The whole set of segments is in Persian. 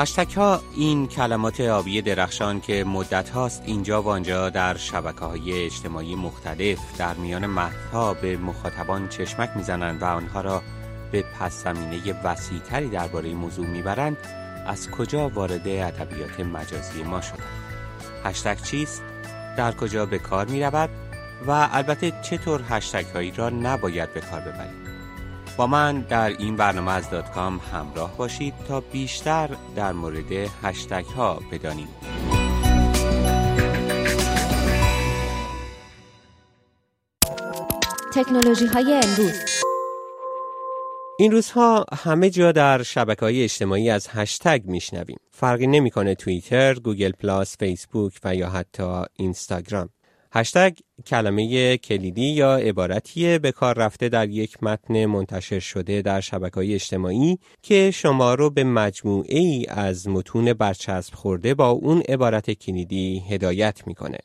هشتک ها این کلمات آبی درخشان که مدت هاست اینجا و آنجا در شبکه های اجتماعی مختلف در میان مهدها به مخاطبان چشمک می‌زنند و آنها را به پس زمینه وسیعتری درباره موضوع می‌برند از کجا وارد ادبیات مجازی ما شدند؟ هشتگ چیست؟ در کجا به کار می رود و البته چطور هشتگ هایی را نباید به کار ببرید با من در این برنامه از دات کام همراه باشید تا بیشتر در مورد هشتگ ها بدانیم. تکنولوژی های امروز این روزها همه جا در شبکه های اجتماعی از هشتگ میشنویم. فرقی نمی‌کنه توییتر، گوگل پلاس، فیسبوک و یا حتی اینستاگرام. هشتگ کلمه کلیدی یا عبارتیه به کار رفته در یک متن منتشر شده در شبکه اجتماعی که شما رو به مجموعه ای از متون برچسب خورده با اون عبارت کلیدی هدایت می‌کنه.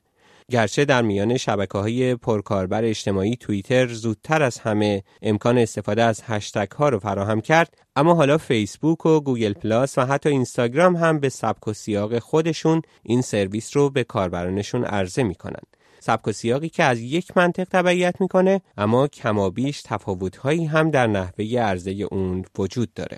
گرچه در میان شبکه های پرکاربر اجتماعی توییتر زودتر از همه امکان استفاده از هشتگ ها رو فراهم کرد اما حالا فیسبوک و گوگل پلاس و حتی اینستاگرام هم به سبک و سیاق خودشون این سرویس رو به کاربرانشون عرضه می‌کنند. سبک و سیاقی که از یک منطق تبعیت می‌کنه اما کمابیش تفاوتهایی هم در نحوه عرضه اون وجود داره.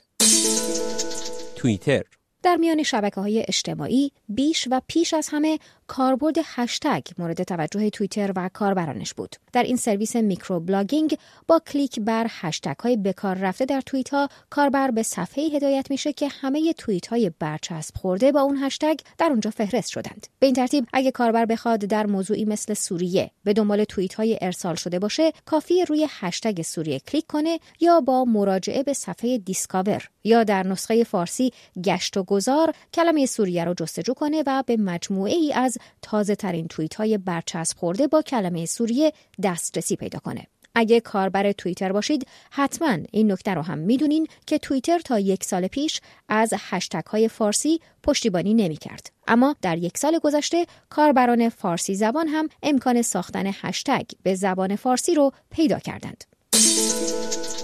توییتر. در میان شبکه های اجتماعی بیش و پیش از همه کاربرد هشتگ مورد توجه توییتر و کاربرانش بود. در این سرویس microblogging با کلیک بر هشتگ های بکار رفته در توییت ها کاربر به صفحه هدایت میشه که همه توییت های برچسب خورده با اون هشتگ در اونجا فهرست شدند. به این ترتیب اگه کاربر بخواد در موضوعی مثل سوریه به دنبال توییت های ارسال شده باشه کافی روی هشتگ سوریه کلیک کنه یا با مراجعه به صفحه Discover یا در نسخه فارسی گشت و گذار کلمه سوریه رو جستجو کنه و به مجموعه ای از تازه ترین توییت های برچسب خورده با کلمه سوریه دسترسی پیدا کنه. اگه کاربر توییتر باشید حتما این نکته رو هم می‌دونین که توییتر تا یک سال پیش از هشتگ های فارسی پشتیبانی نمی کرد. اما در یک سال گذشته کاربران فارسی زبان هم امکان ساختن هشتگ به زبان فارسی رو پیدا کردند.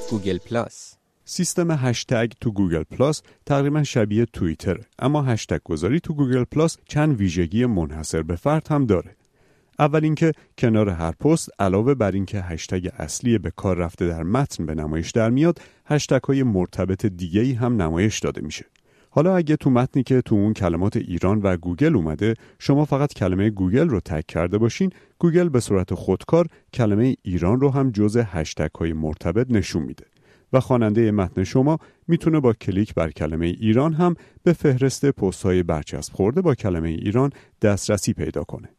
گوگل پلاس سیستم هشتگ تو گوگل پلاس تقریبا شبیه توییتر اما هشتگ گذاری تو گوگل پلاس چند ویژگی منحصر به فرد هم داره. اول اینکه کنار هر پست علاوه بر اینکه هشتگ اصلی به کار رفته در متن به نمایش در میاد هشتگ های مرتبط دیگه ای هم نمایش داده میشه. حالا اگه تو متنی که تو اون کلمات ایران و گوگل اومده شما فقط کلمه گوگل رو تگ کرده باشین گوگل به صورت خودکار کلمه ایران رو هم جز هشتگ های مرتبط نشون میده. و خواننده متن شما می‌تونه با کلیک بر کلمه ایران هم به فهرست پست های برچسب خورده با کلمه ایران دسترسی پیدا کنه.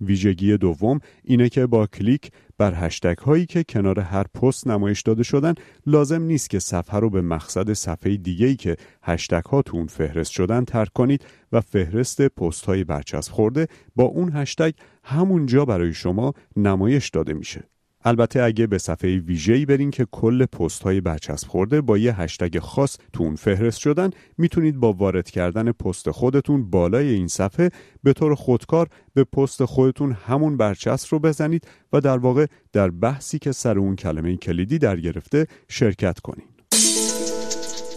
ویژگی دوم اینه که با کلیک بر هشتگ هایی که کنار هر پست نمایش داده شدن لازم نیست که صفحه رو به مقصد صفحه دیگه ای که هشتگ ها تو اون فهرست شدن ترک کنید و فهرست پست های برچسب خورده با اون هشتگ همونجا برای شما نمایش داده میشه. البته اگه به صفحه ویژه‌ای برین که کل پست های برچسب خورده با یه هشتگ خاص تو اون فهرست شدن می‌تونید با وارد کردن پست خودتون بالای این صفحه به طور خودکار به پست خودتون همون برچسب رو بزنید و در واقع در بحثی که سر اون کلمه کلیدی در گرفته شرکت کنید.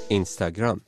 اینستاگرام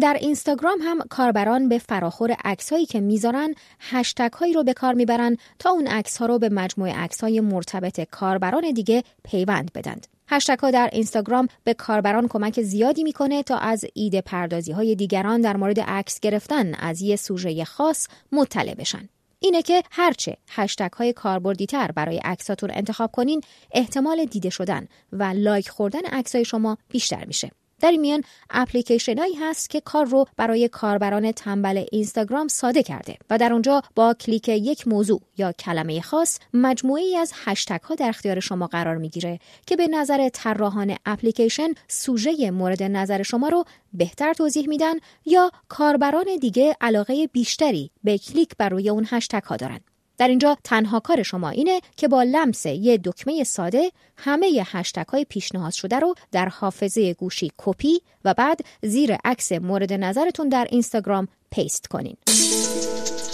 در اینستاگرام هم کاربران به فراخور عکسهایی که می‌ذارن هشتگ هایی رو به کار می‌برن تا اون عکس ها رو به مجموعه عکس های مرتبط کاربران دیگه پیوند بدند. هشتگ ها در اینستاگرام به کاربران کمک زیادی می‌کنه تا از ایده پردازی های دیگران در مورد عکس گرفتن از یه سوژه خاص مطلع بشن. اینه که هرچه هشتگ های کاربردی تر برای عکساتون انتخاب کنین احتمال دیده شدن و لایک خوردن عکس های شما بیشتر میشه. در این میان اپلیکیشن هایی هست که کار رو برای کاربران تنبل اینستاگرام ساده کرده و در اونجا با کلیک یک موضوع یا کلمه خاص مجموعی از هشتگ ها در اختیار شما قرار می‌گیره که به نظر طراحان اپلیکیشن سوژه مورد نظر شما رو بهتر توضیح میدن یا کاربران دیگه علاقه بیشتری به کلیک بر روی اون هشتگ ها دارن. در اینجا تنها کار شما اینه که با لمس یه دکمه ساده همه هشتگ های پیشنهاد شده رو در حافظه گوشی کپی و بعد زیر عکس مورد نظرتون در اینستاگرام paste کنین.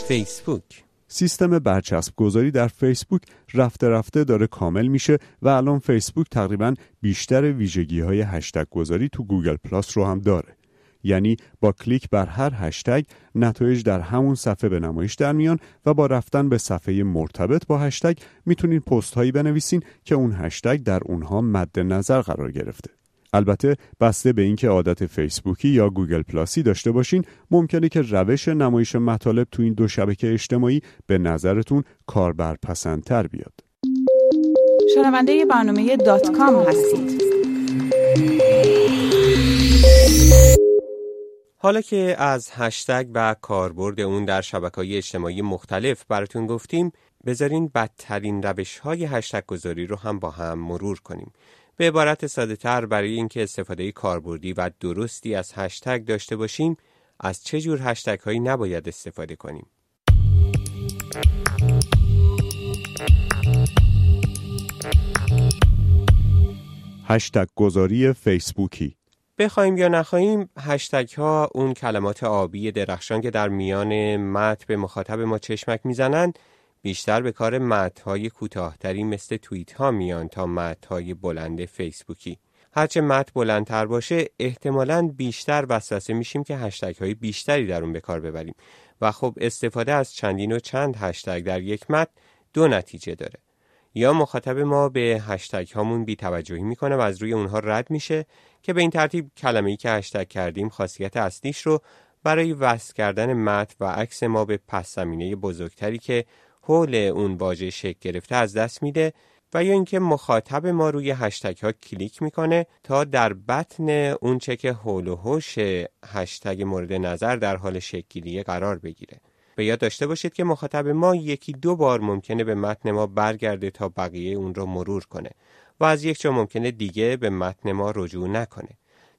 فیسبوک سیستم برچسب گذاری در فیسبوک رفته رفته داره کامل میشه و الان فیسبوک تقریبا بیشتر ویژگی های هشتگ گذاری تو گوگل پلاس رو هم داره. یعنی با کلیک بر هر هشتگ نتایج در همون صفحه به نمایش در میان و با رفتن به صفحه مرتبط با هشتگ می‌تونین پست هایی بنویسین که اون هشتگ در اونها مد نظر قرار گرفته. البته بسته به اینکه عادت فیسبوکی یا گوگل پلاسی داشته باشین ممکنه که روش نمایش مطالب تو این دو شبکه اجتماعی به نظرتون کاربرپسندتر بیاد. شنونده برنامه دات کام هستید. حالا که از هشتگ و کاربرد اون در شبکه اجتماعی مختلف براتون گفتیم بذارین بدترین روش های هشتگ گذاری رو هم با هم مرور کنیم. به عبارت ساده تر برای اینکه استفاده کاربردی و درستی از هشتگ داشته باشیم از چه جور هشتگ هایی نباید استفاده کنیم؟ هشتگ گذاری فیسبوکی بخوایم یا نخواهیم هشتگ ها اون کلمات آبی درخشان که در میان مت به مخاطب ما چشمک می‌زنند بیشتر به کار مت های کوتاهتری مثل توییت ها میان تا مت های بلند فیسبوکی. هرچه مت بلندتر باشه احتمالا بیشتر وسوسه میشیم که هشتگ های بیشتری در اون به کار ببریم. و خب استفاده از چندین و چند هشتگ در یک مت دو نتیجه داره. یا مخاطب ما به هشتگ هامون بیتوجهی می‌کنه و از روی اونها رد میشه که به این ترتیب کلمه ای که هشتگ کردیم خاصیت اصلیش رو برای وصل کردن متن و عکس ما به پس زمینه بزرگتری که حول اون واژه شکل گرفته از دست میده و یا اینکه مخاطب ما روی هشتگ ها کلیک می‌کنه تا در بطن اون چه که حول و هشتگ مورد نظر در حال شکلی قرار بگیره. به یاد داشته باشید که مخاطب ما یکی دو بار ممکنه به متن ما برگرده تا بقیه اون رو مرور کنه و از یک جا ممکنه دیگه به متن ما رجوع نکنه.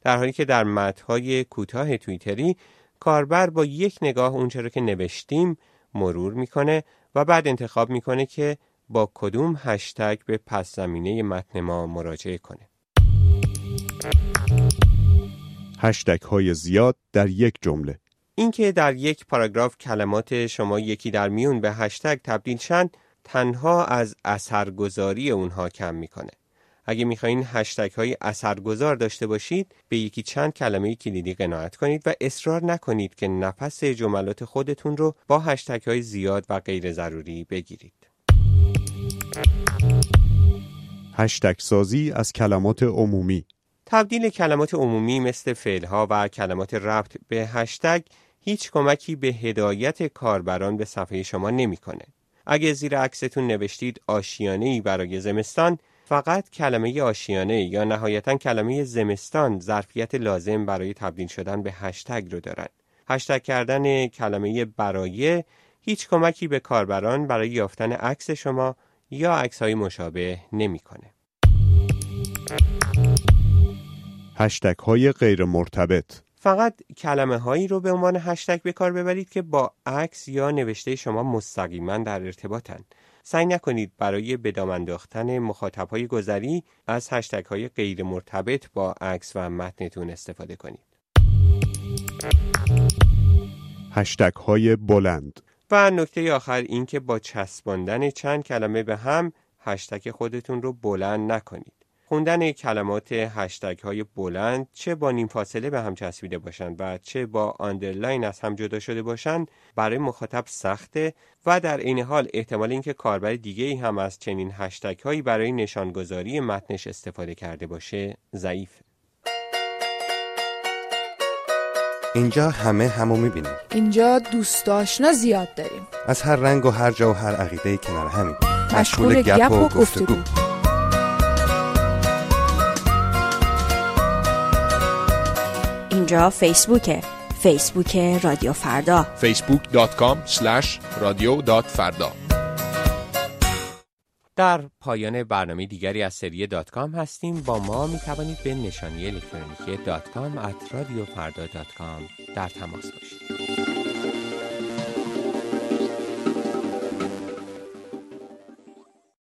در حالی که در متنهای کوتاه توییتری کاربر با یک نگاه اونچه رو که نوشتیم مرور می‌کنه و بعد انتخاب می‌کنه که با کدوم هشتگ به پس زمینه متن ما مراجعه کنه. هشتگ های زیاد در یک جمله. اینکه در یک پاراگراف کلمات شما یکی در میون به هشتگ تبدیل شن تنها از اثرگذاری اونها کم می‌کنه. اگه می‌خواین هشتگ های اثرگذار داشته باشید به یکی چند کلمه کلیدی قناعت کنید و اصرار نکنید که نفس جملات خودتون رو با هشتگ های زیاد و غیر ضروری بگیرید. هشتگ سازی از کلمات عمومی تبدیل کلمات عمومی مثل فعلها و کلمات ربط به هشتگ هیچ کمکی به هدایت کاربران به صفحه شما نمی‌کنه. اگه زیر عکستون نوشتید آشیانه ای برای زمستان فقط کلمه آشیانه یا نهایتا کلمه زمستان ظرفیت لازم برای تبدیل شدن به هشتگ رو دارند. هشتگ کردن کلمه برای هیچ کمکی به کاربران برای یافتن عکس شما یا عکس های مشابه نمی‌کنه. هشتگ های غیر مرتبط فقط کلمه هایی رو به عنوان هشتگ به کار ببرید که با عکس یا نوشته شما مستقیما در ارتباطن. سعی نکنید برای به دام انداختن مخاطب های گذری از هشتگ های غیر مرتبط با عکس و متنتون استفاده کنید. هشتگ های بلند و نکته آخر این که با چسباندن چند کلمه به هم هشتگ خودتون رو بلند نکنید. خوندن کلمات هشتگ های بلند چه با نیم فاصله به هم چسبیده باشند و چه با underline از هم جدا شده باشند برای مخاطب سخته و در عین حال احتمال اینکه کاربر دیگه ای هم از چنین هشتگ هایی برای نشانگذاری متنش استفاده کرده باشه ضعیف. اینجا همه همو می‌بینیم. اینجا دوست آشنا زیاد داریم. از هر رنگ و هر جا و هر عقیده کنار همین. مشغول گپ و گفتگو. اینجا فیسبوکه. فیسبوک رادیو فردا. facebook.com رادیو فردا در پایان برنامه دیگری از سری دات کام هستیم. با ما می توانید به نشانی الکترونیکی دات کام در تماس باشید.